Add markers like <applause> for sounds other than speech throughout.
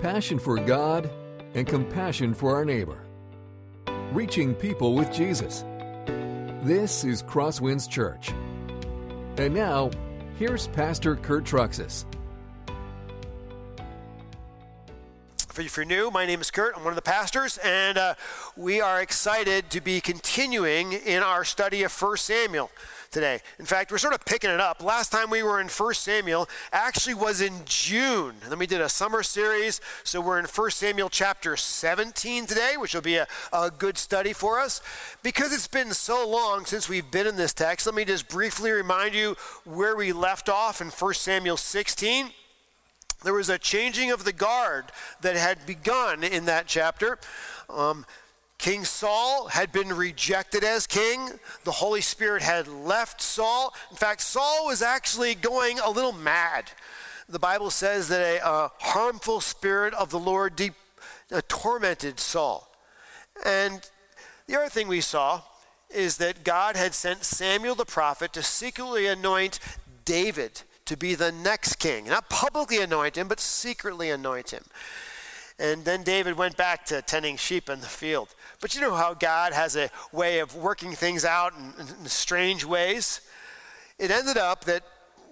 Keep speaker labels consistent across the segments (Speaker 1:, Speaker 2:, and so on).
Speaker 1: passion for God, and compassion for our neighbor. Reaching people with Jesus. This is Crosswinds Church. And now, here's Pastor Kurt Truxas.
Speaker 2: If you're new, my name is Kurt. I'm one of the pastors, and uh, we are excited to be continuing in our study of 1 Samuel today. In fact, we're sort of picking it up. Last time we were in 1 Samuel actually was in June. And then we did a summer series. So we're in 1 Samuel chapter 17 today, which will be a, a good study for us. Because it's been so long since we've been in this text, let me just briefly remind you where we left off in 1 Samuel 16 there was a changing of the guard that had begun in that chapter. Um, King Saul had been rejected as king. The Holy Spirit had left Saul. In fact, Saul was actually going a little mad. The Bible says that a, harmful spirit of the Lord deep, uh, tormented Saul. And the other thing we saw is that God had sent Samuel the prophet to secretly anoint David to be the next king. Not publicly anoint him, but secretly anoint him. And then David went back to tending sheep in the field. But you know how God has a way of working things out in, in strange ways? It ended up that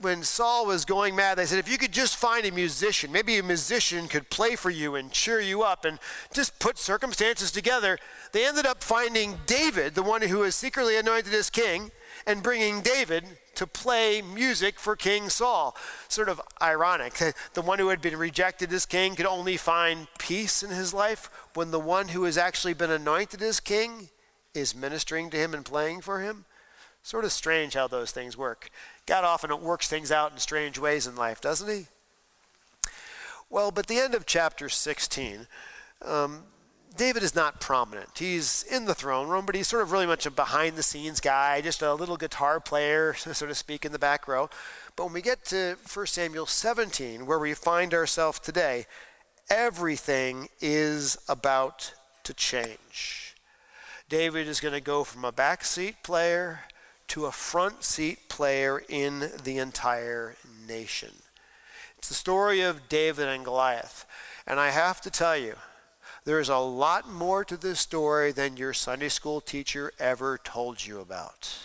Speaker 2: when Saul was going mad, they said, if you could just find a musician, maybe a musician could play for you and cheer you up and just put circumstances together. They ended up finding David, the one who was secretly anointed as king, and bringing David to play music for King Saul. Sort of ironic. The one who had been rejected as king could only find peace in his life when the one who has actually been anointed as king is ministering to him and playing for him. Sort of strange how those things work. God often works things out in strange ways in life, doesn't he? Well, but the end of chapter 16, um, David is not prominent. He's in the throne room, but he's sort of really much a behind the scenes guy, just a little guitar player, <laughs> so to speak, in the back row. But when we get to 1 Samuel 17, where we find ourselves today, everything is about to change. David is going to go from a backseat player to a front seat player in the entire nation. It's the story of David and Goliath. And I have to tell you, there's a lot more to this story than your Sunday school teacher ever told you about.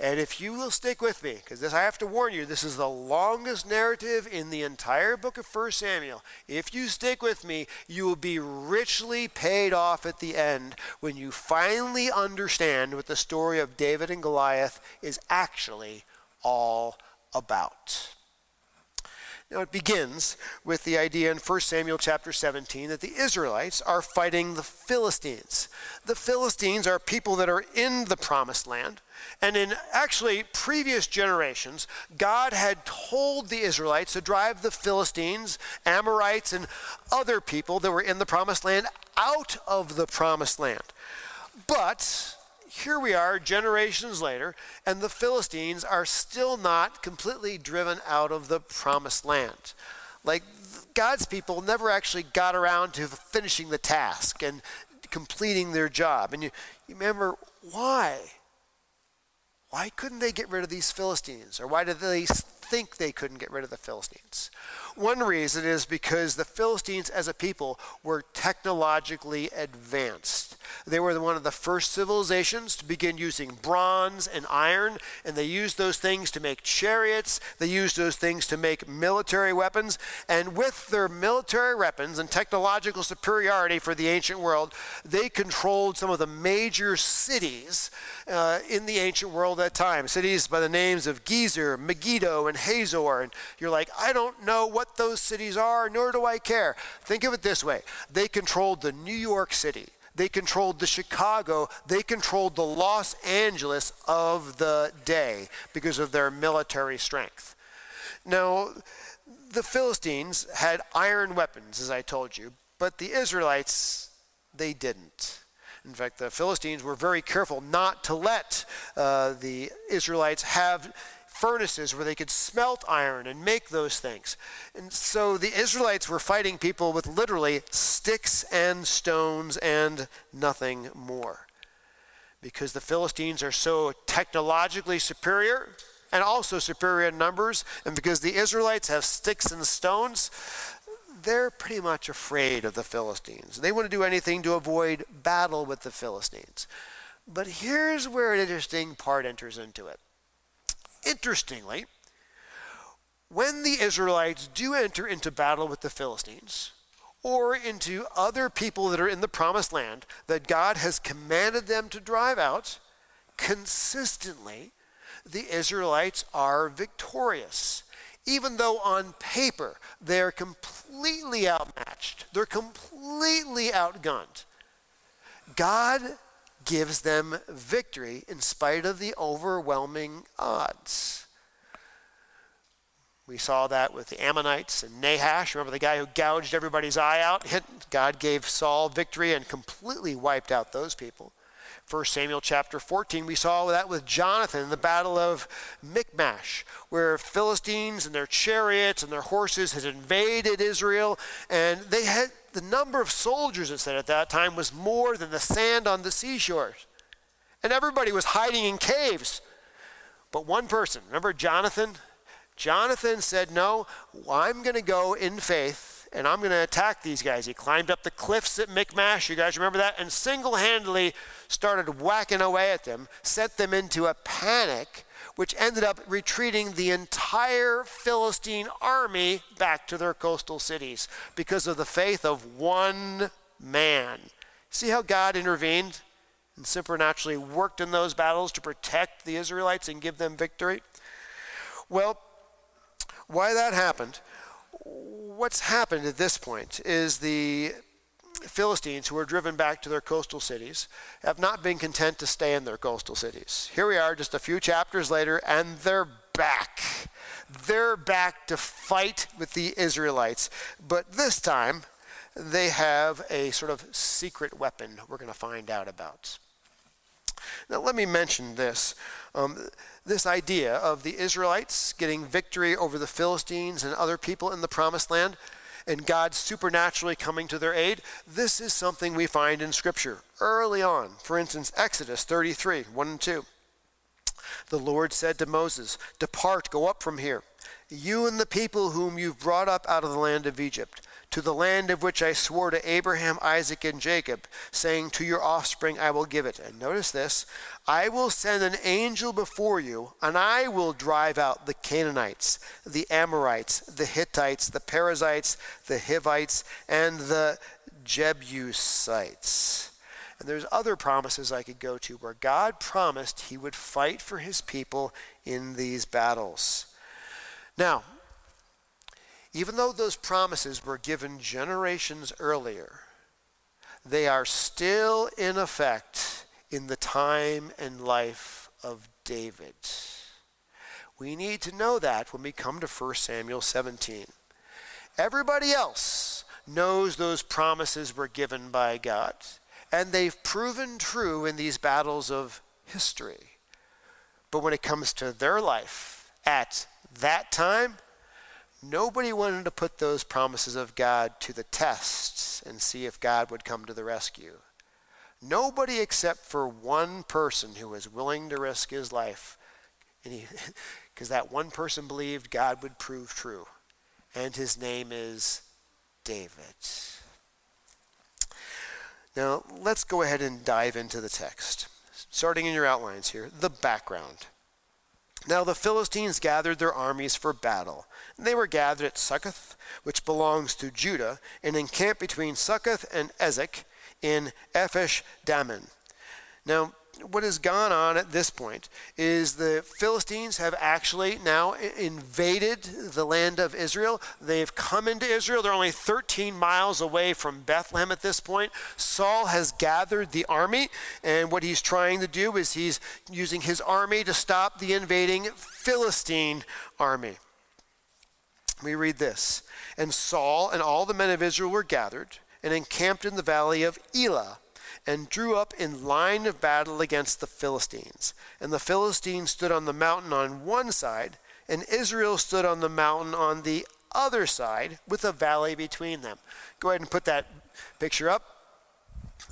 Speaker 2: And if you will stick with me, because I have to warn you, this is the longest narrative in the entire book of 1 Samuel. If you stick with me, you will be richly paid off at the end when you finally understand what the story of David and Goliath is actually all about. Now it begins with the idea in 1 Samuel chapter 17 that the Israelites are fighting the Philistines. The Philistines are people that are in the promised land. And in actually previous generations, God had told the Israelites to drive the Philistines, Amorites, and other people that were in the promised land out of the promised land. But here we are generations later, and the Philistines are still not completely driven out of the promised land. Like God's people never actually got around to finishing the task and completing their job. And you, you remember why? Why couldn't they get rid of these Philistines? Or why did they think they couldn't get rid of the Philistines? One reason is because the Philistines as a people were technologically advanced. They were one of the first civilizations to begin using bronze and iron, and they used those things to make chariots. They used those things to make military weapons. And with their military weapons and technological superiority for the ancient world, they controlled some of the major cities uh, in the ancient world at that time. Cities by the names of Gezer, Megiddo, and Hazor. And you're like, I don't know what those cities are, nor do I care. Think of it this way they controlled the New York City. They controlled the Chicago. They controlled the Los Angeles of the day because of their military strength. Now, the Philistines had iron weapons, as I told you, but the Israelites, they didn't. In fact, the Philistines were very careful not to let uh, the Israelites have furnaces where they could smelt iron and make those things. And so the Israelites were fighting people with literally sticks and stones and nothing more. Because the Philistines are so technologically superior and also superior in numbers, and because the Israelites have sticks and stones, they're pretty much afraid of the Philistines. They want to do anything to avoid battle with the Philistines. But here's where an interesting part enters into it. Interestingly, when the Israelites do enter into battle with the Philistines, or into other people that are in the promised land that God has commanded them to drive out, consistently, the Israelites are victorious. Even though on paper they're completely outmatched, they're completely outgunned. God gives them victory in spite of the overwhelming odds. We saw that with the Ammonites and Nahash. Remember the guy who gouged everybody's eye out? God gave Saul victory and completely wiped out those people. 1 Samuel chapter 14, we saw that with Jonathan in the battle of Michmash, where Philistines and their chariots and their horses had invaded Israel, and they had the number of soldiers, it said at that time, was more than the sand on the seashores. And everybody was hiding in caves. But one person, remember Jonathan? Jonathan said, No, I'm going to go in faith and I'm going to attack these guys. He climbed up the cliffs at Michmash, you guys remember that? And single handedly started whacking away at them, set them into a panic, which ended up retreating the entire Philistine army back to their coastal cities because of the faith of one man. See how God intervened and supernaturally worked in those battles to protect the Israelites and give them victory? Well, why that happened, what's happened at this point is the Philistines, who were driven back to their coastal cities, have not been content to stay in their coastal cities. Here we are, just a few chapters later, and they're back. They're back to fight with the Israelites. But this time, they have a sort of secret weapon we're going to find out about. Now, let me mention this. Um, this idea of the Israelites getting victory over the Philistines and other people in the promised land and God supernaturally coming to their aid, this is something we find in Scripture early on. For instance, Exodus 33 1 and 2. The Lord said to Moses, Depart, go up from here, you and the people whom you've brought up out of the land of Egypt to the land of which I swore to Abraham, Isaac, and Jacob, saying, To your offspring I will give it. And notice this I will send an angel before you, and I will drive out the Canaanites, the Amorites, the Hittites, the Perizzites, the Hivites, and the Jebusites. And there's other promises I could go to where God promised he would fight for his people in these battles. Now, even though those promises were given generations earlier, they are still in effect in the time and life of David. We need to know that when we come to 1 Samuel 17. Everybody else knows those promises were given by God, and they've proven true in these battles of history. But when it comes to their life at that time, Nobody wanted to put those promises of God to the test and see if God would come to the rescue. Nobody except for one person who was willing to risk his life. Because <laughs> that one person believed God would prove true. And his name is David. Now, let's go ahead and dive into the text. Starting in your outlines here, the background. Now the Philistines gathered their armies for battle. They were gathered at Succoth, which belongs to Judah, and encamped between Succoth and Azekah in Ephesh Dammim. Now, what has gone on at this point is the Philistines have actually now invaded the land of Israel. They've come into Israel. They're only 13 miles away from Bethlehem at this point. Saul has gathered the army, and what he's trying to do is he's using his army to stop the invading Philistine army. We read this And Saul and all the men of Israel were gathered and encamped in the valley of Elah and drew up in line of battle against the Philistines. And the Philistines stood on the mountain on one side, and Israel stood on the mountain on the other side with a valley between them. Go ahead and put that picture up.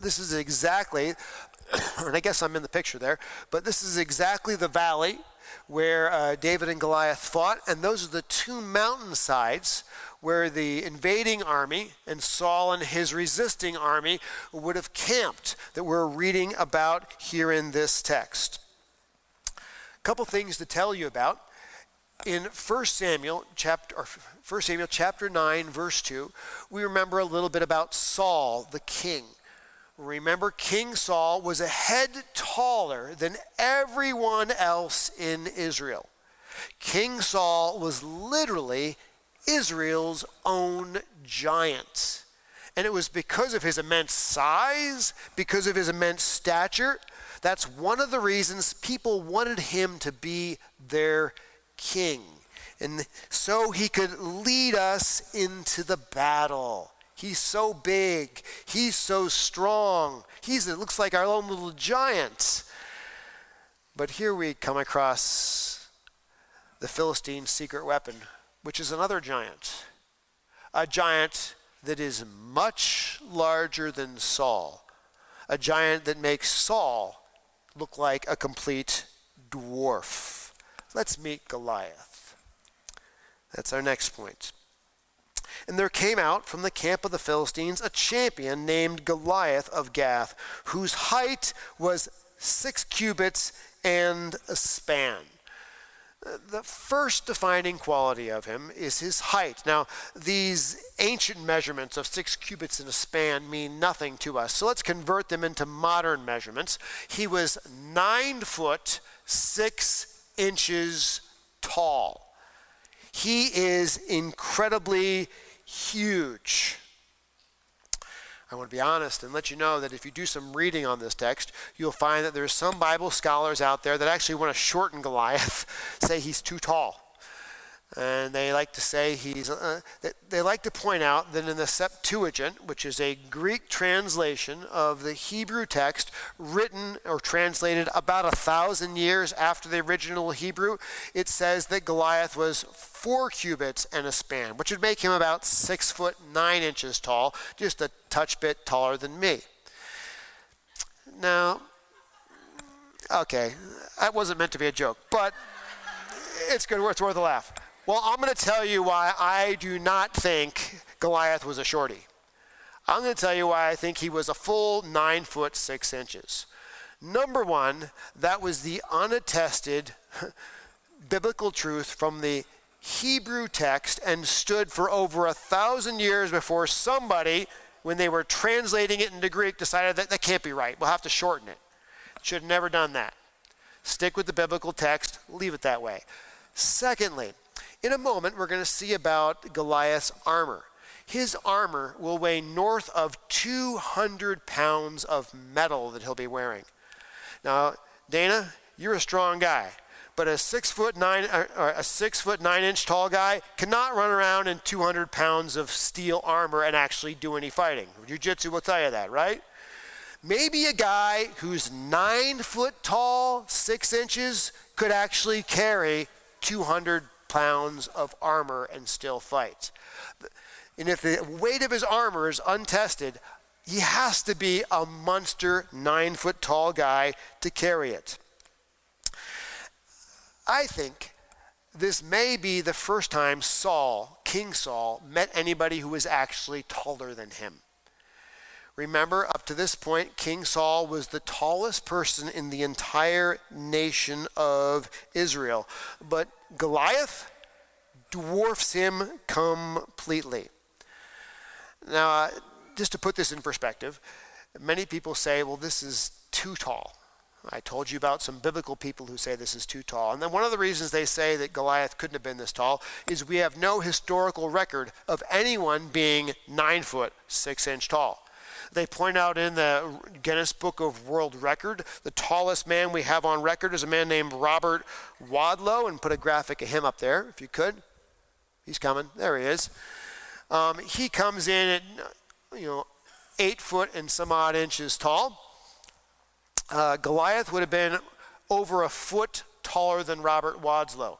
Speaker 2: This is exactly, <coughs> and I guess I'm in the picture there, but this is exactly the valley where uh, David and Goliath fought, and those are the two mountainsides where the invading army and Saul and his resisting army would have camped that we're reading about here in this text. A couple things to tell you about. In 1 Samuel chapter or 1 Samuel chapter 9 verse 2, we remember a little bit about Saul the king. Remember, King Saul was a head taller than everyone else in Israel. King Saul was literally Israel's own giant. And it was because of his immense size, because of his immense stature. That's one of the reasons people wanted him to be their king. And so he could lead us into the battle. He's so big. He's so strong. He's, it looks like our own little giant. But here we come across the Philistine's secret weapon, which is another giant. A giant that is much larger than Saul. A giant that makes Saul look like a complete dwarf. Let's meet Goliath. That's our next point. And there came out from the camp of the Philistines a champion named Goliath of Gath, whose height was six cubits and a span. The first defining quality of him is his height. Now, these ancient measurements of six cubits and a span mean nothing to us, so let's convert them into modern measurements. He was nine foot six inches tall. He is incredibly huge. I want to be honest and let you know that if you do some reading on this text, you'll find that there's some Bible scholars out there that actually want to shorten Goliath, <laughs> say he's too tall. And they like to say he's, uh, they like to point out that in the Septuagint, which is a Greek translation of the Hebrew text written or translated about a thousand years after the original Hebrew, it says that Goliath was four cubits and a span, which would make him about six foot nine inches tall, just a touch bit taller than me. Now, okay, that wasn't meant to be a joke, but it's good. It's worth a laugh. Well, I'm going to tell you why I do not think Goliath was a shorty. I'm going to tell you why I think he was a full nine foot six inches. Number one, that was the unattested <laughs> biblical truth from the Hebrew text and stood for over a thousand years before somebody, when they were translating it into Greek, decided that that can't be right. We'll have to shorten it. Should have never done that. Stick with the biblical text, leave it that way. Secondly, in a moment, we're going to see about Goliath's armor. His armor will weigh north of 200 pounds of metal that he'll be wearing. Now, Dana, you're a strong guy, but a six foot nine, a six foot nine inch tall guy cannot run around in 200 pounds of steel armor and actually do any fighting. Jiu-jitsu will tell you that, right? Maybe a guy who's nine foot tall, six inches, could actually carry 200 pounds of armor and still fight. And if the weight of his armor is untested, he has to be a monster, nine foot tall guy to carry it. I think this may be the first time Saul, King Saul, met anybody who was actually taller than him. Remember, up to this point, King Saul was the tallest person in the entire nation of Israel. But Goliath dwarfs him completely. Now, uh, just to put this in perspective, many people say, well, this is too tall. I told you about some biblical people who say this is too tall. And then one of the reasons they say that Goliath couldn't have been this tall is we have no historical record of anyone being nine foot, six inch tall. They point out in the Guinness Book of World Record, the tallest man we have on record is a man named Robert Wadlow, and put a graphic of him up there if you could. He's coming. There he is. Um, he comes in at, you know, eight foot and some odd inches tall. Uh, Goliath would have been over a foot taller than Robert Wadlow.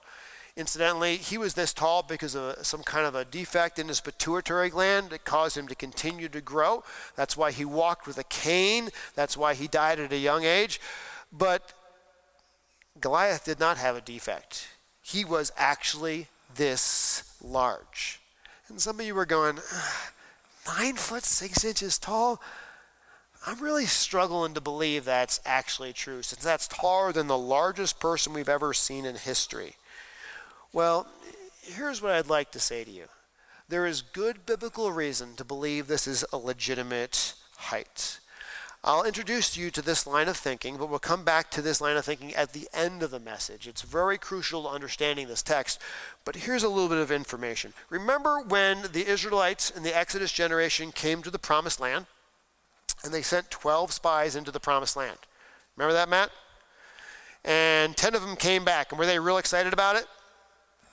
Speaker 2: Incidentally, he was this tall because of some kind of a defect in his pituitary gland that caused him to continue to grow. That's why he walked with a cane. That's why he died at a young age. But Goliath did not have a defect. He was actually this large. And some of you were going, nine foot six inches tall? I'm really struggling to believe that's actually true, since that's taller than the largest person we've ever seen in history. Well, here's what I'd like to say to you there is good biblical reason to believe this is a legitimate height. I'll introduce you to this line of thinking, but we'll come back to this line of thinking at the end of the message. It's very crucial to understanding this text, but here's a little bit of information. Remember when the Israelites in the Exodus generation came to the promised land and they sent 12 spies into the promised land? Remember that, Matt? And 10 of them came back, and were they real excited about it?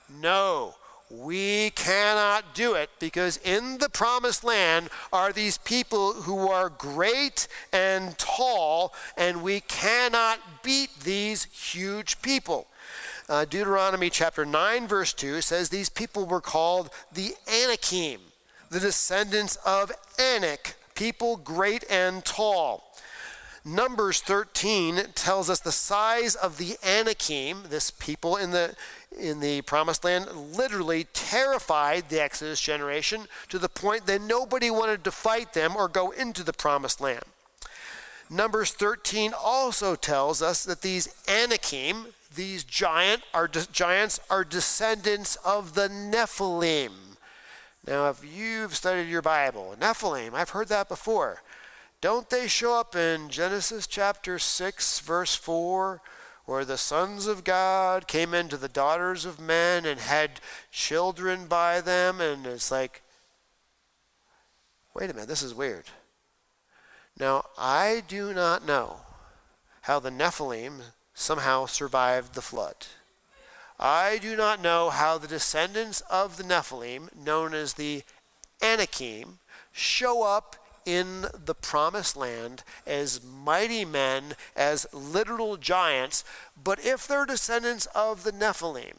Speaker 2: No. We cannot do it because in the promised land are these people who are great and tall, and we cannot beat these huge people. Uh, Deuteronomy chapter 9, verse 2 says these people were called the Anakim, the descendants of Anak, people great and tall. Numbers 13 tells us the size of the Anakim, this people in the in the promised land literally terrified the Exodus generation to the point that nobody wanted to fight them or go into the promised land. Numbers 13 also tells us that these Anakim, these giant are de- giants, are descendants of the Nephilim. Now, if you've studied your Bible, Nephilim, I've heard that before. Don't they show up in Genesis chapter 6, verse 4? where the sons of God came into the daughters of men and had children by them. And it's like, wait a minute, this is weird. Now, I do not know how the Nephilim somehow survived the flood. I do not know how the descendants of the Nephilim, known as the Anakim, show up in the promised land as mighty men, as literal giants, but if they're descendants of the Nephilim,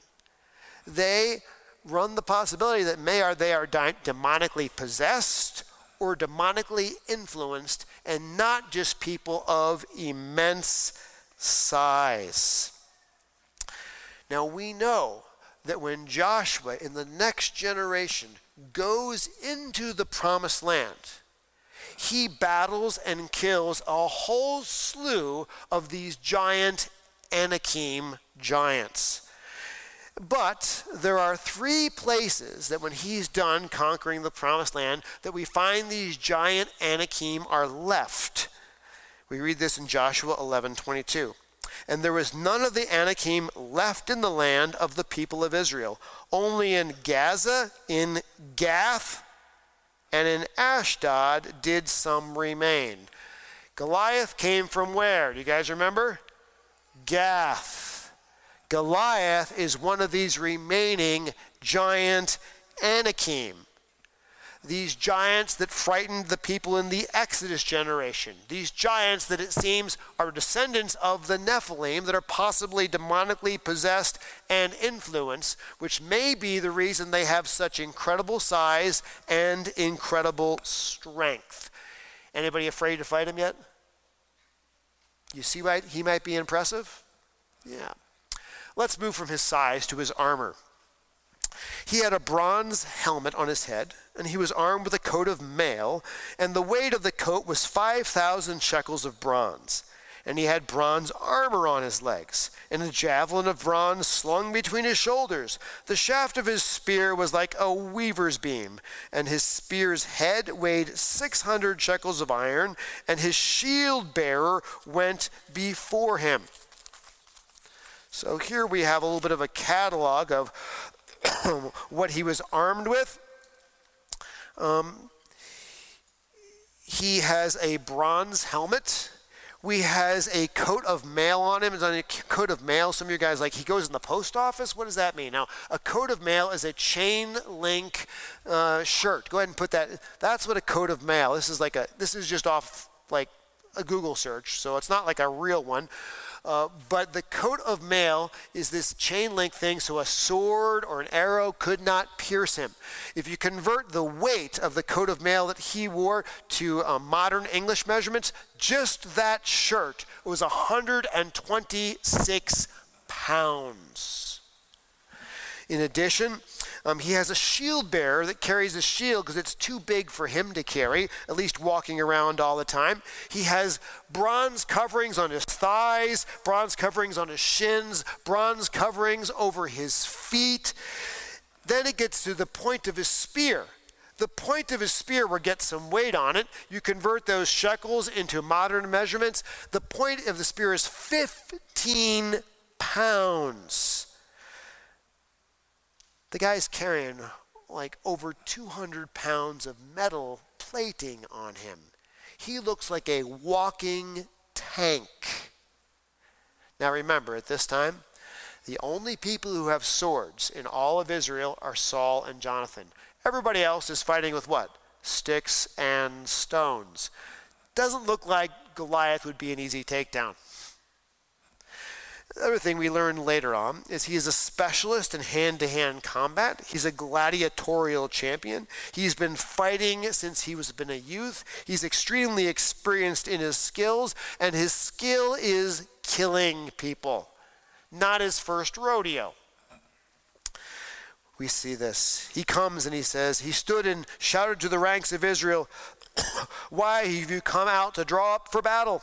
Speaker 2: they run the possibility that may are they are demonically possessed or demonically influenced and not just people of immense size. Now we know that when Joshua in the next generation goes into the promised land, he battles and kills a whole slew of these giant Anakim giants. But there are three places that when he's done conquering the promised land that we find these giant Anakim are left. We read this in Joshua 11:22. And there was none of the Anakim left in the land of the people of Israel, only in Gaza, in Gath, and in Ashdod did some remain. Goliath came from where? Do you guys remember? Gath. Goliath is one of these remaining giant Anakim these giants that frightened the people in the Exodus generation, these giants that it seems are descendants of the Nephilim that are possibly demonically possessed and influenced, which may be the reason they have such incredible size and incredible strength. Anybody afraid to fight him yet? You see why he might be impressive? Yeah. Let's move from his size to his armor. He had a bronze helmet on his head, and he was armed with a coat of mail, and the weight of the coat was 5,000 shekels of bronze. And he had bronze armor on his legs, and a javelin of bronze slung between his shoulders. The shaft of his spear was like a weaver's beam, and his spear's head weighed 600 shekels of iron, and his shield bearer went before him. So here we have a little bit of a catalog of <coughs> what he was armed with. Um, he has a bronze helmet. We has a coat of mail on him. It's on a coat of mail. Some of you guys like he goes in the post office. What does that mean? Now, a coat of mail is a chain link uh, shirt. Go ahead and put that. That's what a coat of mail. This is like a. This is just off like a Google search, so it's not like a real one. Uh, but the coat of mail is this chain link thing, so a sword or an arrow could not pierce him. If you convert the weight of the coat of mail that he wore to uh, modern English measurements, just that shirt was 126 pounds. In addition, um, he has a shield bearer that carries a shield because it's too big for him to carry, at least walking around all the time. He has bronze coverings on his thighs, bronze coverings on his shins, bronze coverings over his feet. Then it gets to the point of his spear. The point of his spear will get some weight on it. You convert those shekels into modern measurements. The point of the spear is 15 pounds. The guy's carrying like over 200 pounds of metal plating on him. He looks like a walking tank. Now remember, at this time, the only people who have swords in all of Israel are Saul and Jonathan. Everybody else is fighting with what? Sticks and stones. Doesn't look like Goliath would be an easy takedown. The other thing we learn later on is he is a specialist in hand to hand combat. He's a gladiatorial champion. He's been fighting since he was been a youth. He's extremely experienced in his skills, and his skill is killing people. Not his first rodeo. We see this. He comes and he says, He stood and shouted to the ranks of Israel, <coughs> Why have you come out to draw up for battle?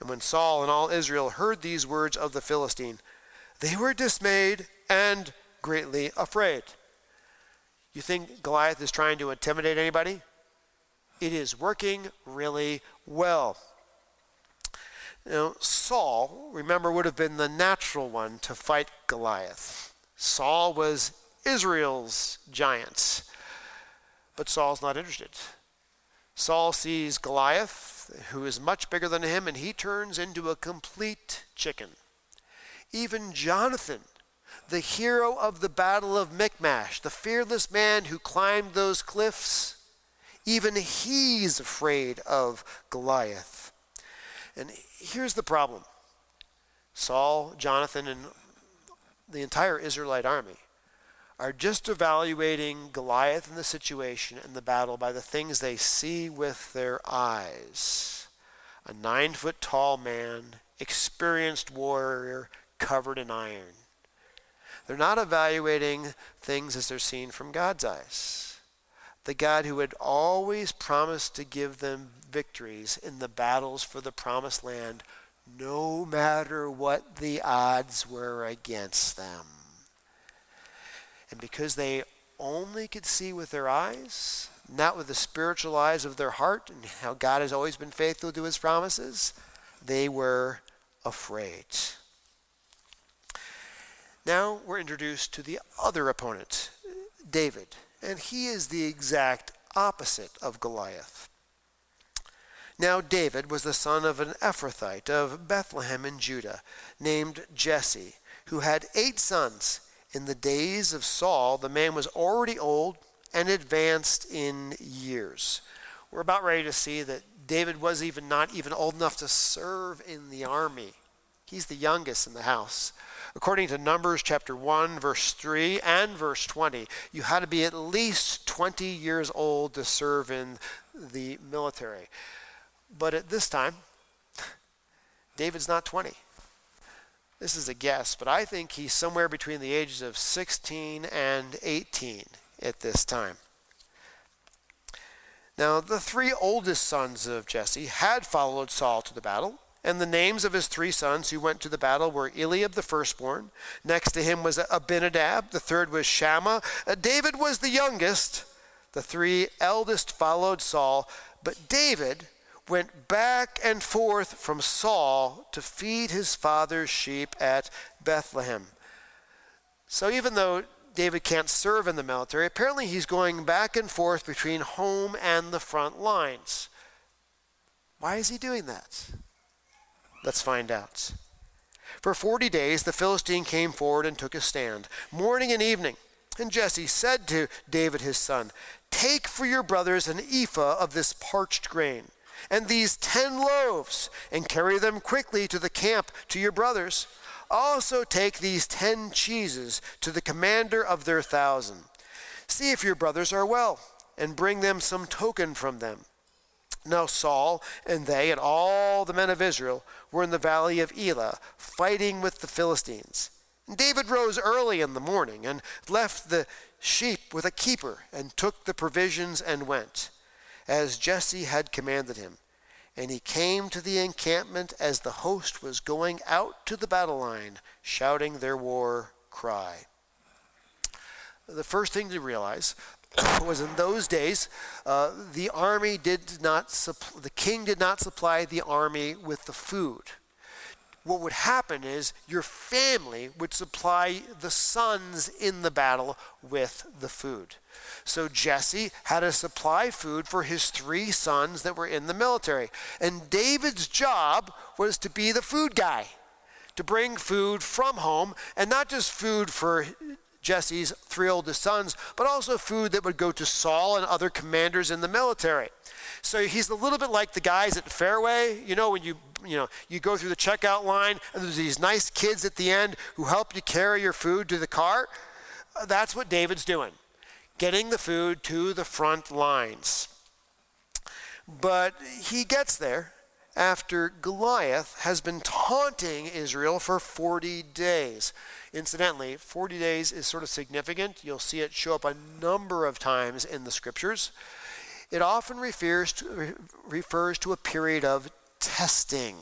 Speaker 2: And when Saul and all Israel heard these words of the Philistine, they were dismayed and greatly afraid. You think Goliath is trying to intimidate anybody? It is working really well. Know, Saul, remember, would have been the natural one to fight Goliath. Saul was Israel's giant. But Saul's not interested. Saul sees Goliath who is much bigger than him, and he turns into a complete chicken. Even Jonathan, the hero of the Battle of Michmash, the fearless man who climbed those cliffs, even he's afraid of Goliath. And here's the problem Saul, Jonathan, and the entire Israelite army are just evaluating Goliath and the situation and the battle by the things they see with their eyes. A nine foot tall man, experienced warrior, covered in iron. They're not evaluating things as they're seen from God's eyes. The God who had always promised to give them victories in the battles for the promised land, no matter what the odds were against them. And because they only could see with their eyes, not with the spiritual eyes of their heart, and how God has always been faithful to his promises, they were afraid. Now we're introduced to the other opponent, David, and he is the exact opposite of Goliath. Now David was the son of an Ephrathite of Bethlehem in Judah, named Jesse, who had eight sons in the days of Saul, the man was already old and advanced in years. We're about ready to see that David was even not even old enough to serve in the army. He's the youngest in the house. According to Numbers chapter 1, verse 3 and verse 20, you had to be at least 20 years old to serve in the military. But at this time, <laughs> David's not 20 this is a guess, but I think he's somewhere between the ages of 16 and 18 at this time. Now, the three oldest sons of Jesse had followed Saul to the battle, and the names of his three sons who went to the battle were Eliab the firstborn. Next to him was Abinadab. The third was Shammah. Uh, David was the youngest. The three eldest followed Saul, but David went back and forth from Saul to feed his father's sheep at Bethlehem. So even though David can't serve in the military, apparently he's going back and forth between home and the front lines. Why is he doing that? Let's find out. For forty days the Philistine came forward and took his stand, morning and evening. And Jesse said to David his son, Take for your brothers an ephah of this parched grain, and these ten loaves, and carry them quickly to the camp to your brothers. Also take these ten cheeses to the commander of their thousand. See if your brothers are well, and bring them some token from them. Now Saul and they and all the men of Israel were in the valley of Elah, fighting with the Philistines. And David rose early in the morning and left the sheep with a keeper and took the provisions and went, as Jesse had commanded him. And he came to the encampment as the host was going out to the battle line, shouting their war cry. The first thing to realize <coughs> was in those days, uh, the army did not, supp- the king did not supply the army with the food. What would happen is your family would supply the sons in the battle with the food. So Jesse had to supply food for his three sons that were in the military. And David's job was to be the food guy, to bring food from home, and not just food for Jesse's three oldest sons, but also food that would go to Saul and other commanders in the military. So he's a little bit like the guys at Fairway. You know, when you you know you go through the checkout line and there's these nice kids at the end who help you carry your food to the cart. That's what David's doing getting the food to the front lines. But he gets there after Goliath has been taunting Israel for 40 days. Incidentally, 40 days is sort of significant. You'll see it show up a number of times in the scriptures. It often refers to, refers to a period of testing.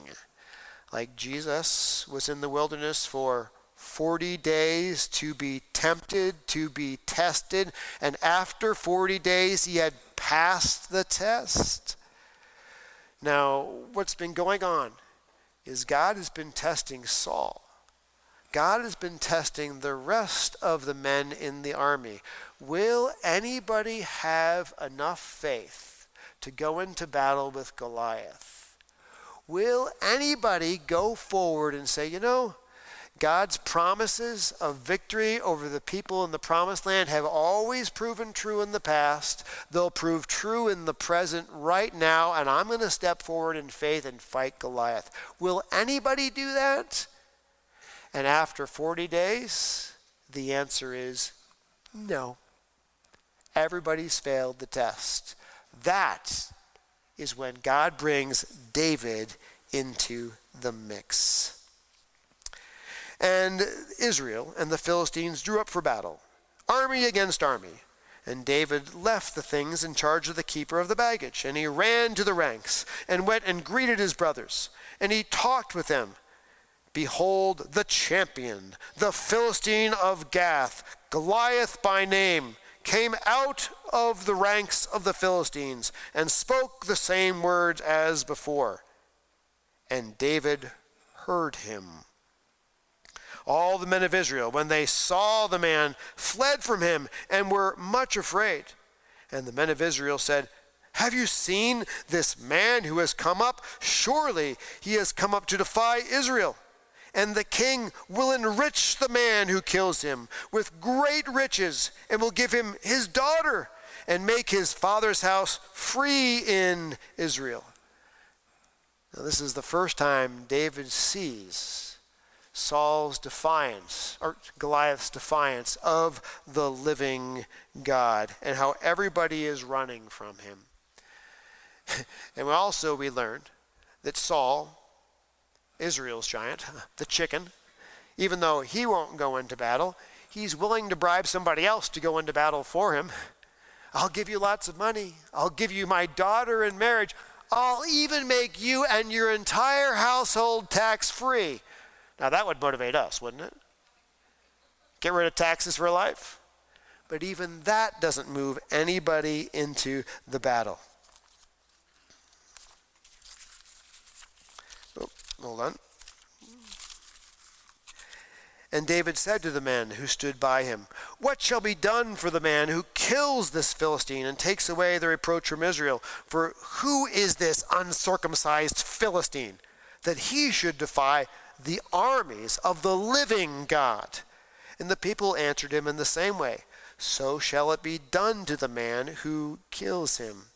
Speaker 2: Like Jesus was in the wilderness for 40 days to be tempted, to be tested, and after 40 days he had passed the test. Now, what's been going on is God has been testing Saul. God has been testing the rest of the men in the army. Will anybody have enough faith to go into battle with Goliath? Will anybody go forward and say, you know, God's promises of victory over the people in the promised land have always proven true in the past. They'll prove true in the present right now, and I'm going to step forward in faith and fight Goliath. Will anybody do that? And after 40 days, the answer is no. Everybody's failed the test. That is when God brings David into the mix. And Israel and the Philistines drew up for battle, army against army. And David left the things in charge of the keeper of the baggage, and he ran to the ranks, and went and greeted his brothers, and he talked with them. Behold, the champion, the Philistine of Gath, Goliath by name, came out of the ranks of the Philistines, and spoke the same words as before. And David heard him. All the men of Israel, when they saw the man, fled from him and were much afraid. And the men of Israel said, Have you seen this man who has come up? Surely he has come up to defy Israel. And the king will enrich the man who kills him with great riches and will give him his daughter and make his father's house free in Israel. Now, this is the first time David sees Saul's defiance, or Goliath's defiance of the living God, and how everybody is running from him. <laughs> and also we learned that Saul, Israel's giant, the chicken, even though he won't go into battle, he's willing to bribe somebody else to go into battle for him. I'll give you lots of money. I'll give you my daughter in marriage. I'll even make you and your entire household tax free. Now that would motivate us, wouldn't it? Get rid of taxes for life. But even that doesn't move anybody into the battle. Hold on. And David said to the men who stood by him, What shall be done for the man who kills this Philistine and takes away the reproach from Israel? For who is this uncircumcised Philistine that he should defy the armies of the living God. And the people answered him in the same way So shall it be done to the man who kills him.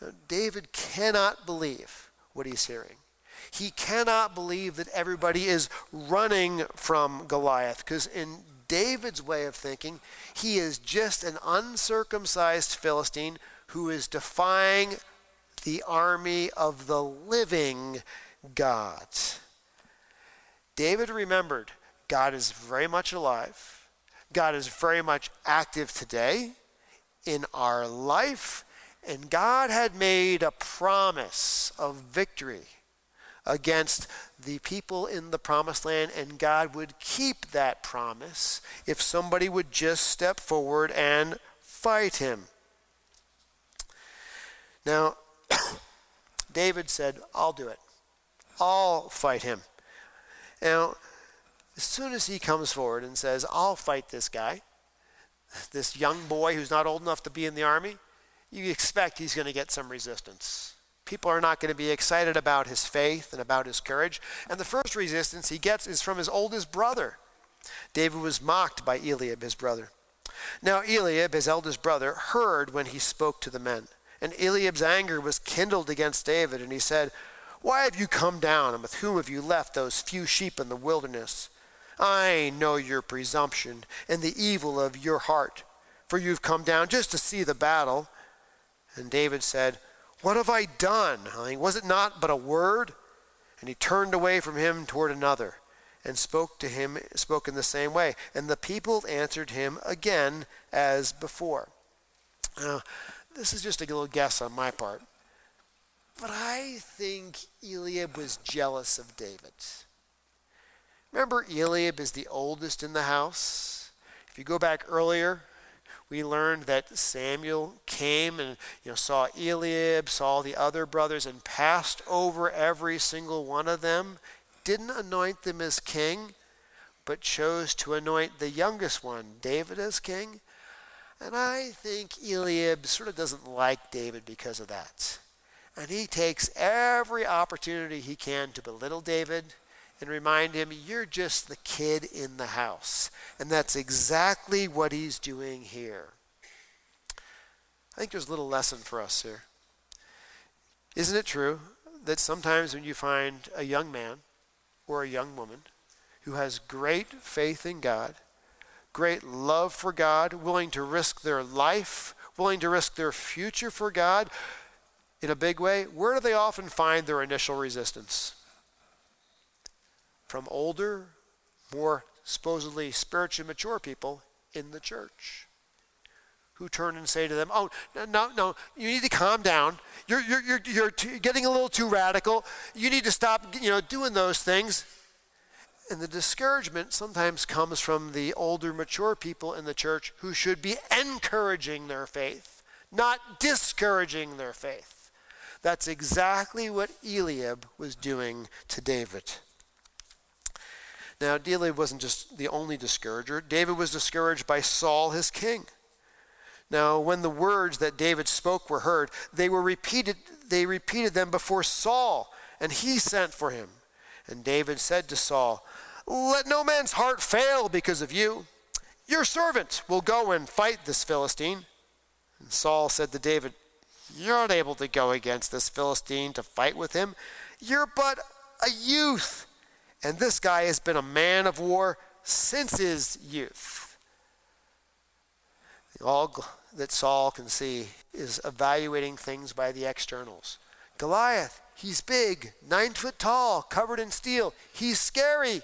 Speaker 2: Now, David cannot believe what he's hearing. He cannot believe that everybody is running from Goliath because, in David's way of thinking, he is just an uncircumcised Philistine who is defying the army of the living God. David remembered God is very much alive. God is very much active today in our life. And God had made a promise of victory against the people in the promised land, and God would keep that promise if somebody would just step forward and fight him. Now, <coughs> David said, I'll do it. I'll fight him. Now, as soon as he comes forward and says, I'll fight this guy, this young boy who's not old enough to be in the army, you expect he's going to get some resistance. People are not going to be excited about his faith and about his courage. And the first resistance he gets is from his oldest brother. David was mocked by Eliab, his brother. Now, Eliab, his eldest brother, heard when he spoke to the men. And Eliab's anger was kindled against David, and he said, Why have you come down, and with whom have you left those few sheep in the wilderness? I know your presumption and the evil of your heart, for you've come down just to see the battle. And David said, What have I done? I mean, was it not but a word? And he turned away from him toward another and spoke to him spoke in the same way and the people answered him again as before now this is just a little guess on my part but i think eliab was jealous of david remember eliab is the oldest in the house if you go back earlier we learned that Samuel came and you know, saw Eliab, saw the other brothers, and passed over every single one of them, didn't anoint them as king, but chose to anoint the youngest one, David, as king. And I think Eliab sort of doesn't like David because of that. And he takes every opportunity he can to belittle David and remind him, you're just the kid in the house. And that's exactly what he's doing here. I think there's a little lesson for us here. Isn't it true that sometimes when you find a young man or a young woman who has great faith in God, great love for God, willing to risk their life, willing to risk their future for God in a big way, where do they often find their initial resistance? From older, more supposedly spiritually mature people in the church who turn and say to them, Oh, no, no, you need to calm down. You're, you're, you're, you're t- getting a little too radical. You need to stop you know, doing those things. And the discouragement sometimes comes from the older, mature people in the church who should be encouraging their faith, not discouraging their faith. That's exactly what Eliab was doing to David. Now, David wasn't just the only discourager. David was discouraged by Saul, his king. Now, when the words that David spoke were heard, they were repeated, they repeated them before Saul, and he sent for him. And David said to Saul, Let no man's heart fail because of you. Your servant will go and fight this Philistine. And Saul said to David, You're not able to go against this Philistine to fight with him. You're but a youth and this guy has been a man of war since his youth. All that Saul can see is evaluating things by the externals. Goliath, he's big, nine foot tall, covered in steel. He's scary.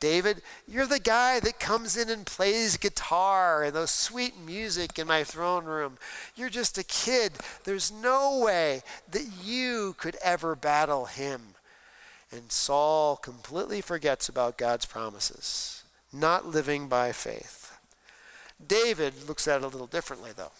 Speaker 2: David, you're the guy that comes in and plays guitar and those sweet music in my throne room. You're just a kid. There's no way that you could ever battle him. And Saul completely forgets about God's promises, not living by faith. David looks at it a little differently, though.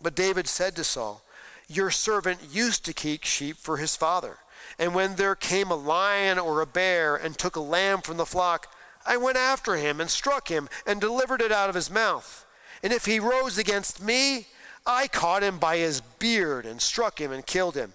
Speaker 2: But David said to Saul, Your servant used to keep sheep for his father. And when there came a lion or a bear and took a lamb from the flock, I went after him and struck him and delivered it out of his mouth. And if he rose against me, I caught him by his beard and struck him and killed him.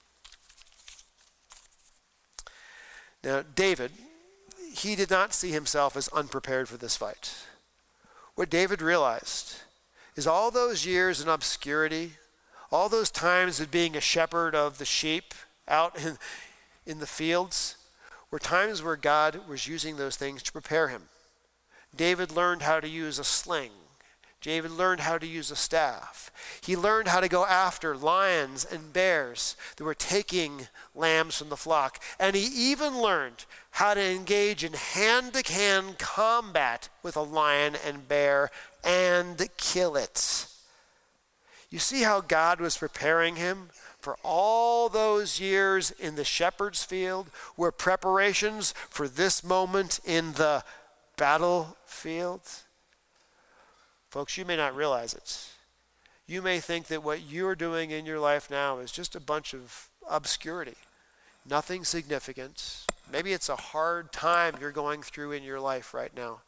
Speaker 2: Now, David, he did not see himself as unprepared for this fight. What David realized is all those years in obscurity, all those times of being a shepherd of the sheep out in, in the fields, were times where God was using those things to prepare him. David learned how to use a sling. David learned how to use a staff. He learned how to go after lions and bears that were taking lambs from the flock. And he even learned how to engage in hand to hand combat with a lion and bear and kill it. You see how God was preparing him for all those years in the shepherd's field were preparations for this moment in the battlefield? Folks, you may not realize it. You may think that what you're doing in your life now is just a bunch of obscurity, nothing significant. Maybe it's a hard time you're going through in your life right now.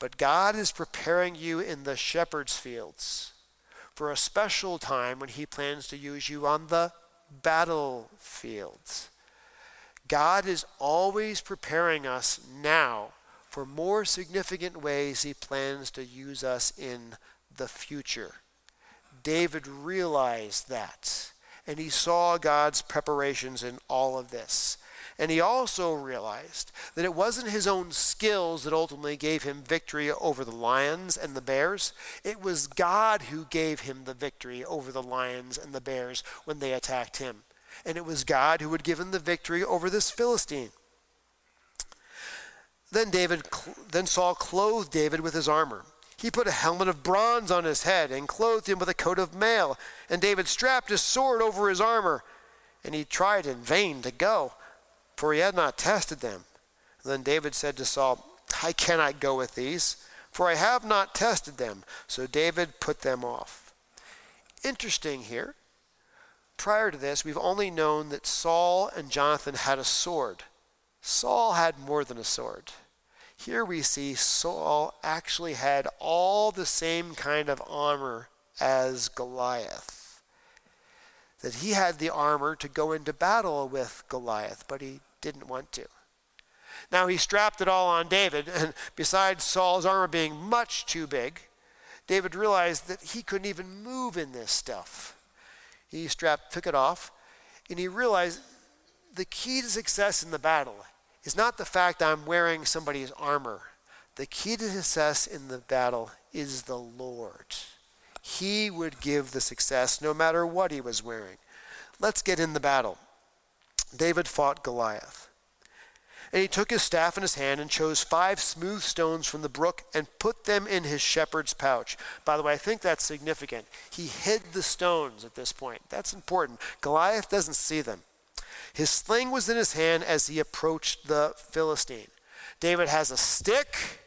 Speaker 2: But God is preparing you in the shepherd's fields for a special time when He plans to use you on the battlefields. God is always preparing us now for more significant ways he plans to use us in the future. David realized that, and he saw God's preparations in all of this. And he also realized that it wasn't his own skills that ultimately gave him victory over the lions and the bears. It was God who gave him the victory over the lions and the bears when they attacked him. And it was God who would give him the victory over this Philistine. Then David, then Saul clothed David with his armor. He put a helmet of bronze on his head and clothed him with a coat of mail. And David strapped his sword over his armor. And he tried in vain to go, for he had not tested them. then David said to Saul, I cannot go with these, for I have not tested them. So David put them off. Interesting here. Prior to this, we've only known that Saul and Jonathan had a sword. Saul had more than a sword. Here we see Saul actually had all the same kind of armor as Goliath. That he had the armor to go into battle with Goliath, but he didn't want to. Now he strapped it all on David, and besides Saul's armor being much too big, David realized that he couldn't even move in this stuff. He strapped, took it off, and he realized the key to success in the battle is not the fact I'm wearing somebody's armor. The key to success in the battle is the Lord. He would give the success no matter what he was wearing. Let's get in the battle. David fought Goliath. And he took his staff in his hand and chose five smooth stones from the brook and put them in his shepherd's pouch. By the way, I think that's significant. He hid the stones at this point. That's important. Goliath doesn't see them. His sling was in his hand as he approached the Philistine. David has a stick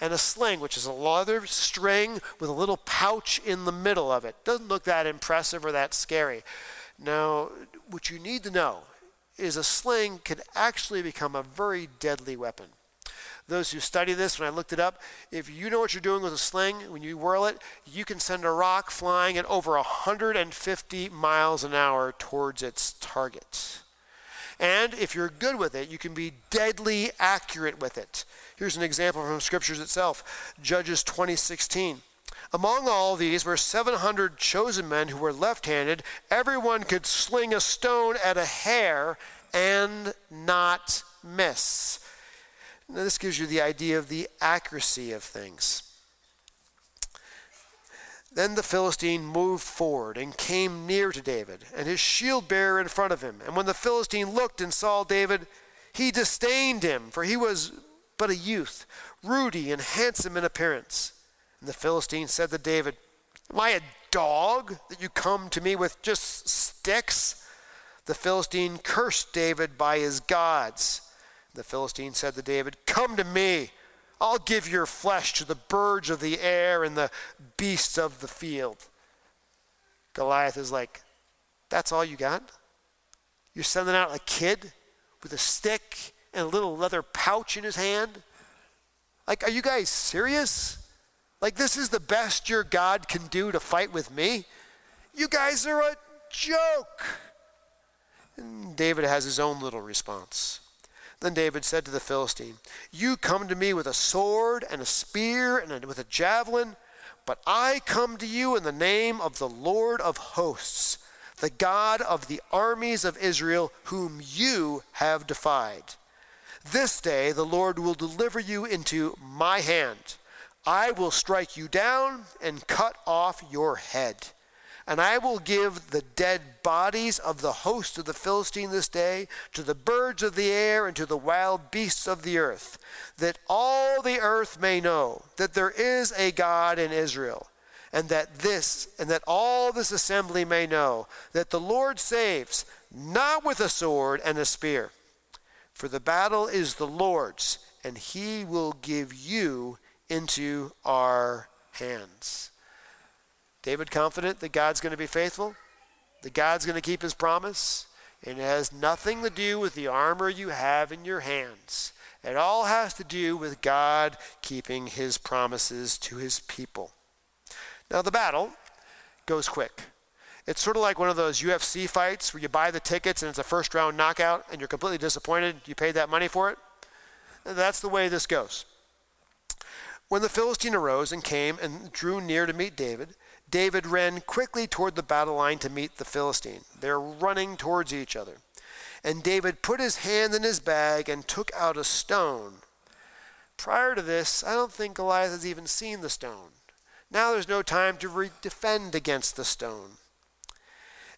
Speaker 2: and a sling, which is a leather string with a little pouch in the middle of it. Doesn't look that impressive or that scary. Now, what you need to know is a sling can actually become a very deadly weapon. Those who study this, when I looked it up, if you know what you're doing with a sling, when you whirl it, you can send a rock flying at over 150 miles an hour towards its target. And if you're good with it, you can be deadly accurate with it. Here's an example from scriptures itself Judges 2016. Among all these were 700 chosen men who were left handed. Everyone could sling a stone at a hair and not miss. Now, this gives you the idea of the accuracy of things. Then the Philistine moved forward and came near to David, and his shield bearer in front of him. And when the Philistine looked and saw David, he disdained him, for he was but a youth, ruddy and handsome in appearance. And the Philistine said to David, Am I a dog that you come to me with just sticks? the Philistine cursed David by his gods. The Philistine said to David, Come to me. I'll give your flesh to the birds of the air and the beasts of the field. Goliath is like, That's all you got? You're sending out a kid with a stick and a little leather pouch in his hand? Like, are you guys serious? Like, this is the best your God can do to fight with me? You guys are a joke. And David has his own little response. Then David said to the Philistine, You come to me with a sword and a spear and with a javelin, but I come to you in the name of the Lord of hosts, the God of the armies of Israel, whom you have defied. This day the Lord will deliver you into my hand. I will strike you down and cut off your head. And I will give the dead bodies of the host of the Philistine this day to the birds of the air and to the wild beasts of the earth, that all the earth may know that there is a God in Israel, and that this and that all this assembly may know that the Lord saves not with a sword and a spear, for the battle is the Lord's, and he will give you into our hands. David confident that God's going to be faithful, that God's going to keep his promise, and it has nothing to do with the armor you have in your hands. It all has to do with God keeping his promises to his people. Now, the battle goes quick. It's sort of like one of those UFC fights where you buy the tickets and it's a first round knockout and you're completely disappointed you paid that money for it. that's the way this goes. When the Philistine arose and came and drew near to meet David, David ran quickly toward the battle line to meet the Philistine. They're running towards each other. And David put his hand in his bag and took out a stone. Prior to this, I don't think Goliath has even seen the stone. Now there's no time to re- defend against the stone.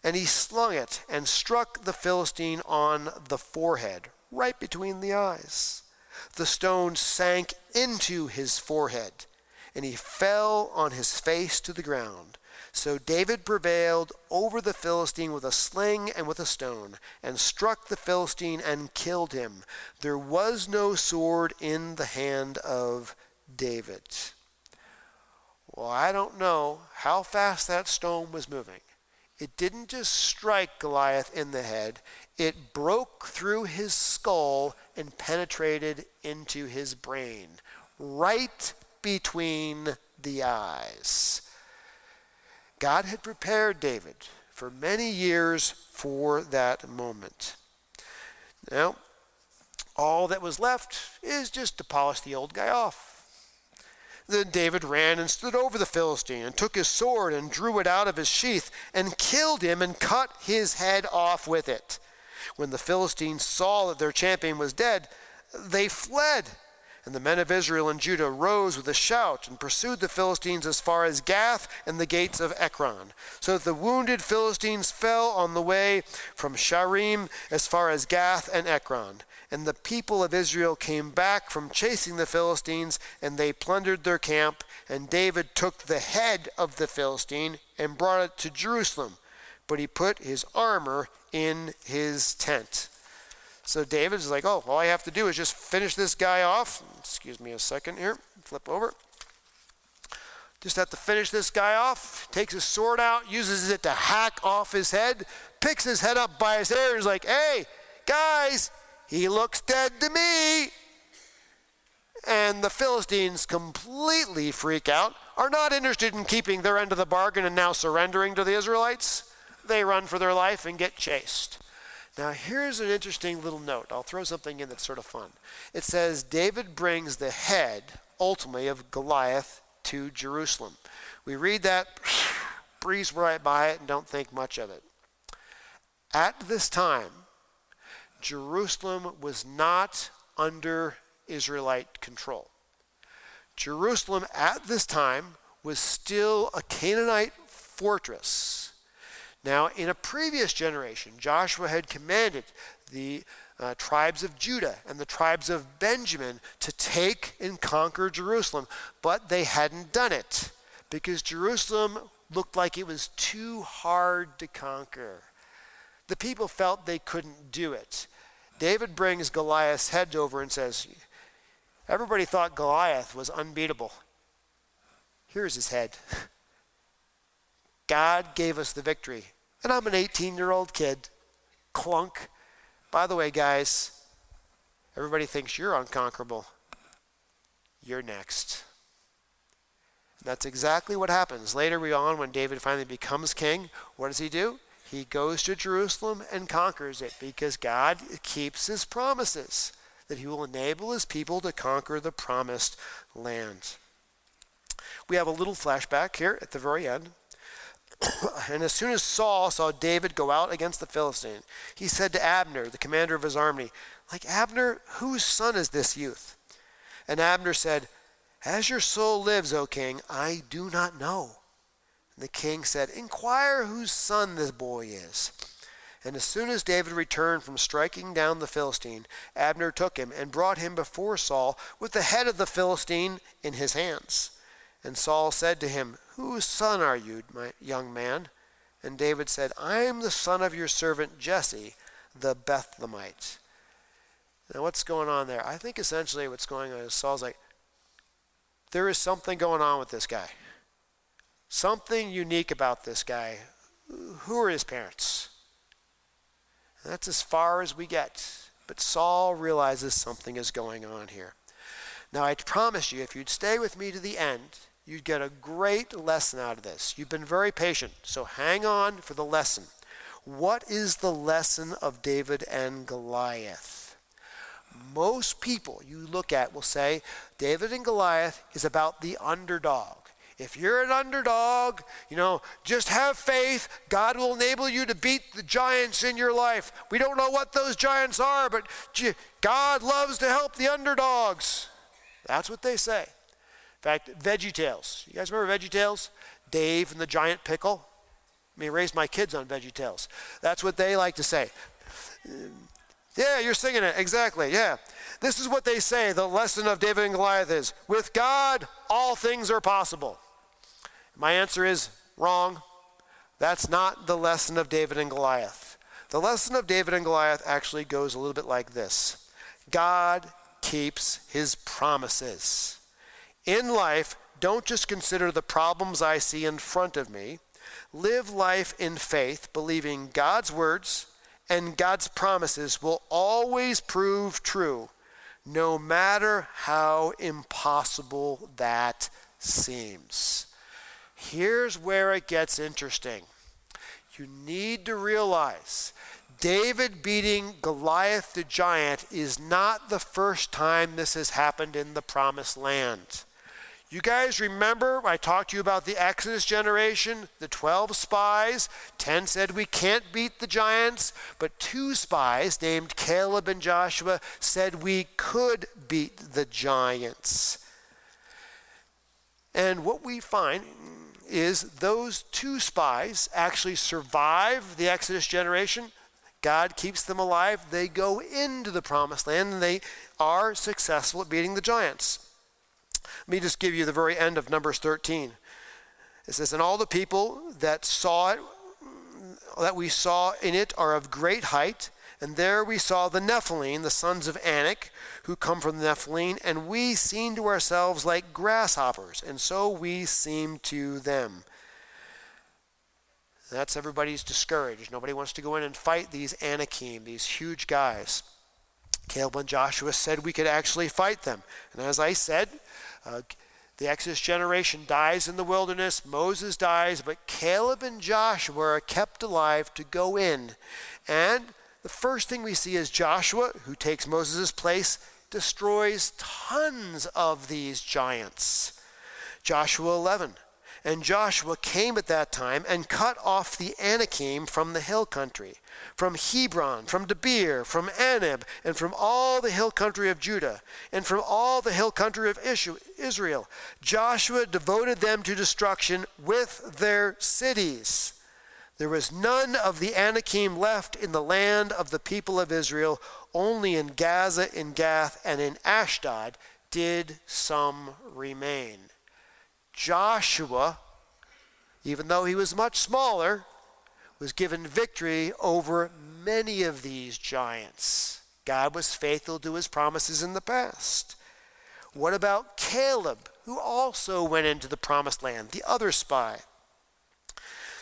Speaker 2: And he slung it and struck the Philistine on the forehead, right between the eyes. The stone sank into his forehead and he fell on his face to the ground. So David prevailed over the Philistine with a sling and with a stone, and struck the Philistine and killed him. There was no sword in the hand of David. Well, I don't know how fast that stone was moving. It didn't just strike Goliath in the head, it broke through his skull and penetrated into his brain, right between the eyes. God had prepared David for many years for that moment. Now, all that was left is just to polish the old guy off. Then David ran and stood over the Philistine and took his sword and drew it out of his sheath and killed him and cut his head off with it. When the Philistines saw that their champion was dead, they fled and the men of Israel and Judah rose with a shout and pursued the Philistines as far as Gath and the gates of Ekron. So that the wounded Philistines fell on the way from Shaaraim as far as Gath and Ekron. And the people of Israel came back from chasing the Philistines, and they plundered their camp. And David took the head of the Philistine and brought it to Jerusalem. But he put his armor in his tent. So David's like, oh, all I have to do is just finish this guy off. Excuse me a second here. Flip over. Just have to finish this guy off. Takes his sword out, uses it to hack off his head, picks his head up by his hair, is like, hey, guys, he looks dead to me. And the Philistines completely freak out, are not interested in keeping their end of the bargain and now surrendering to the Israelites. They run for their life and get chased. Now, here's an interesting little note. I'll throw something in that's sort of fun. It says David brings the head, ultimately, of Goliath to Jerusalem. We read that, <sniffs> breeze right by it, and don't think much of it. At this time, Jerusalem was not under Israelite control. Jerusalem at this time was still a Canaanite fortress now, in a previous generation, Joshua had commanded the uh, tribes of Judah and the tribes of Benjamin to take and conquer Jerusalem, but they hadn't done it because Jerusalem looked like it was too hard to conquer. The people felt they couldn't do it. David brings Goliath's head over and says, Everybody thought Goliath was unbeatable. Here's his head. <laughs> God gave us the victory. And I'm an 18 year old kid. Clunk. By the way, guys, everybody thinks you're unconquerable. You're next. That's exactly what happens. Later on, when David finally becomes king, what does he do? He goes to Jerusalem and conquers it because God keeps his promises that he will enable his people to conquer the promised land. We have a little flashback here at the very end. <coughs> and as soon as Saul saw David go out against the Philistine, he said to Abner, the commander of his army, like Abner, whose son is this youth? And Abner said, As your soul lives, O king, I do not know. And the king said, Inquire whose son this boy is. And as soon as David returned from striking down the Philistine, Abner took him and brought him before Saul with the head of the Philistine in his hands. And Saul said to him, Whose son are you, my young man? And David said, I am the son of your servant Jesse, the Bethlehemite. Now, what's going on there? I think essentially what's going on is Saul's like, there is something going on with this guy. Something unique about this guy. Who are his parents? And that's as far as we get. But Saul realizes something is going on here. Now, I promise you, if you'd stay with me to the end, you'd get a great lesson out of this. You've been very patient, so hang on for the lesson. What is the lesson of David and Goliath? Most people you look at will say David and Goliath is about the underdog. If you're an underdog, you know, just have faith. God will enable you to beat the giants in your life. We don't know what those giants are, but God loves to help the underdogs. That's what they say. In fact, Veggie Tales. You guys remember Veggie Tales? Dave and the giant pickle. I mean, raised my kids on Veggie Tales. That's what they like to say. Yeah, you're singing it. Exactly. Yeah. This is what they say the lesson of David and Goliath is with God, all things are possible. My answer is wrong. That's not the lesson of David and Goliath. The lesson of David and Goliath actually goes a little bit like this God keeps his promises. In life, don't just consider the problems I see in front of me. Live life in faith, believing God's words and God's promises will always prove true, no matter how impossible that seems. Here's where it gets interesting. You need to realize David beating Goliath the giant is not the first time this has happened in the promised land. You guys remember I talked to you about the Exodus generation, the 12 spies? 10 said we can't beat the giants, but two spies named Caleb and Joshua said we could beat the giants. And what we find is those two spies actually survive the Exodus generation. God keeps them alive. They go into the promised land and they are successful at beating the giants. Let me just give you the very end of Numbers 13. It says, And all the people that saw it, that we saw in it, are of great height. And there we saw the Nephilim, the sons of Anak, who come from the Nephilim, and we seemed to ourselves like grasshoppers, and so we seemed to them. That's everybody's discouraged. Nobody wants to go in and fight these Anakim, these huge guys. Caleb and Joshua said we could actually fight them. And as I said, uh, the Exodus generation dies in the wilderness, Moses dies, but Caleb and Joshua are kept alive to go in. And the first thing we see is Joshua, who takes Moses' place, destroys tons of these giants. Joshua 11. And Joshua came at that time and cut off the Anakim from the hill country, from Hebron, from Debir, from Anab, and from all the hill country of Judah, and from all the hill country of Israel. Joshua devoted them to destruction with their cities. There was none of the Anakim left in the land of the people of Israel, only in Gaza, in Gath, and in Ashdod did some remain. Joshua, even though he was much smaller, was given victory over many of these giants. God was faithful to his promises in the past. What about Caleb, who also went into the promised land, the other spy?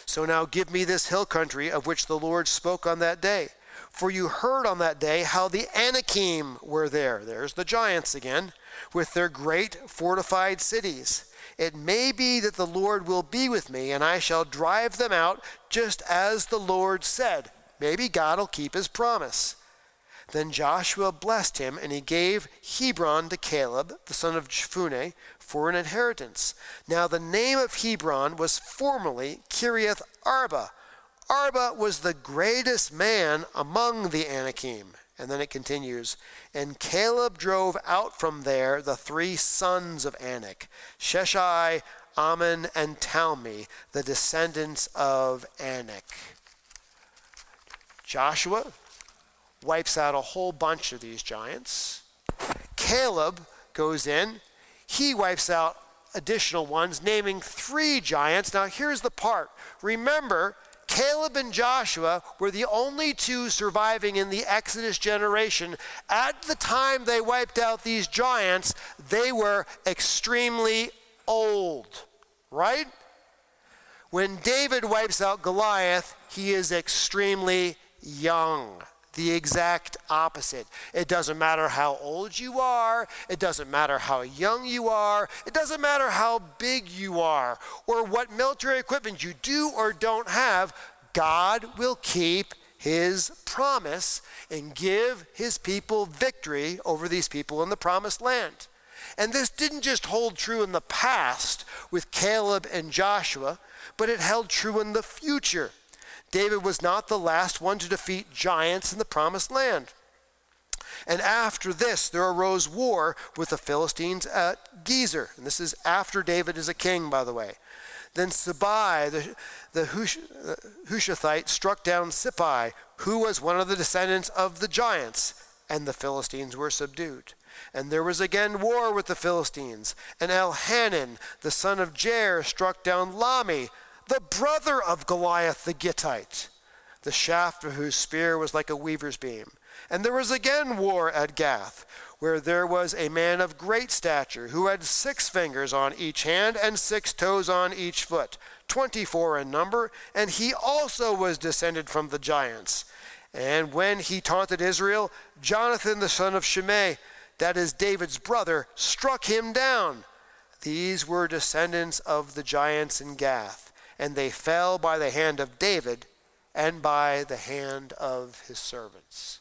Speaker 2: So now give me this hill country of which the Lord spoke on that day. For you heard on that day how the Anakim were there. There's the giants again, with their great fortified cities. It may be that the Lord will be with me, and I shall drive them out just as the Lord said. Maybe God will keep his promise. Then Joshua blessed him, and he gave Hebron to Caleb, the son of Jephunneh, for an inheritance. Now the name of Hebron was formerly Kiriath Arba. Arba was the greatest man among the Anakim. And then it continues, and Caleb drove out from there the three sons of Anak, Sheshai, Ahiman, and Talmi, the descendants of Anak. Joshua wipes out a whole bunch of these giants. Caleb goes in, he wipes out additional ones, naming three giants. Now, here's the part. Remember, Caleb and Joshua were the only two surviving in the Exodus generation. At the time they wiped out these giants, they were extremely old, right? When David wipes out Goliath, he is extremely young the exact opposite. It doesn't matter how old you are, it doesn't matter how young you are, it doesn't matter how big you are, or what military equipment you do or don't have, God will keep his promise and give his people victory over these people in the promised land. And this didn't just hold true in the past with Caleb and Joshua, but it held true in the future. David was not the last one to defeat giants in the promised land. And after this, there arose war with the Philistines at Gezer. And this is after David is a king, by the way. Then Sibai, the, the Hush, uh, Hushathite, struck down Sippai, who was one of the descendants of the giants, and the Philistines were subdued. And there was again war with the Philistines. And Elhanan, the son of Jair, struck down Lahmi, the brother of Goliath the Gittite, the shaft of whose spear was like a weaver's beam. And there was again war at Gath, where there was a man of great stature, who had six fingers on each hand and six toes on each foot, twenty four in number, and he also was descended from the giants. And when he taunted Israel, Jonathan the son of Shimei, that is David's brother, struck him down. These were descendants of the giants in Gath and they fell by the hand of David and by the hand of his servants.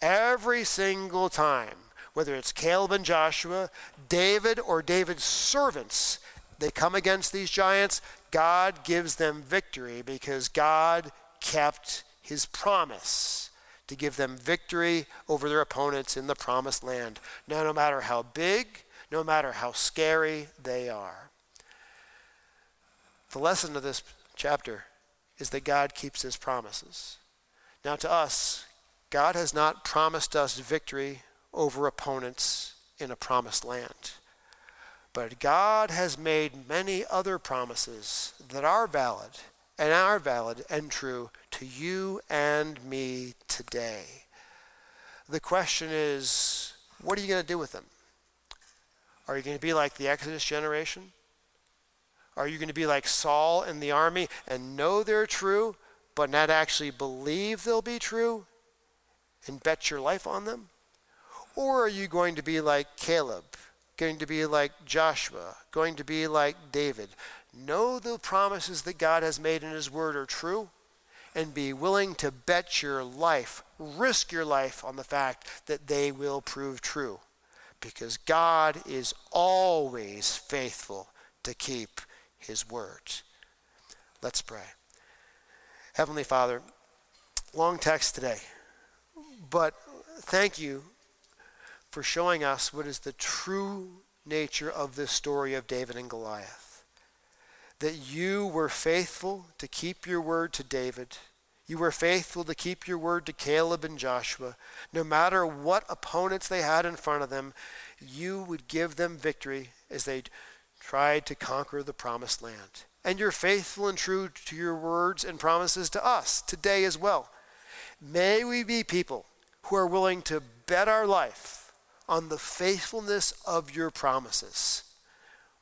Speaker 2: Every single time, whether it's Caleb and Joshua, David, or David's servants, they come against these giants, God gives them victory because God kept his promise to give them victory over their opponents in the promised land. Now, no matter how big, no matter how scary they are. The lesson of this chapter is that God keeps his promises. Now, to us, God has not promised us victory over opponents in a promised land. But God has made many other promises that are valid and are valid and true to you and me today. The question is, what are you going to do with them? Are you going to be like the Exodus generation? Are you going to be like Saul in the army and know they're true, but not actually believe they'll be true and bet your life on them? Or are you going to be like Caleb, going to be like Joshua, going to be like David? Know the promises that God has made in His Word are true and be willing to bet your life, risk your life on the fact that they will prove true. Because God is always faithful to keep his words. Let's pray. Heavenly Father, long text today, but thank you for showing us what is the true nature of this story of David and Goliath. That you were faithful to keep your word to David. You were faithful to keep your word to Caleb and Joshua. No matter what opponents they had in front of them, you would give them victory as they tried to conquer the promised land. and you're faithful and true to your words and promises to us today as well. May we be people who are willing to bet our life on the faithfulness of your promises.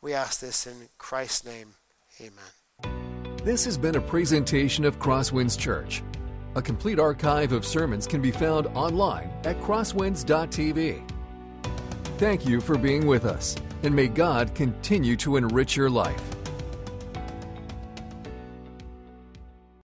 Speaker 2: We ask this in Christ's name. Amen.
Speaker 1: This has been a presentation of Crosswinds Church. A complete archive of sermons can be found online at crosswinds.tv. Thank you for being with us, and may God continue to enrich your life.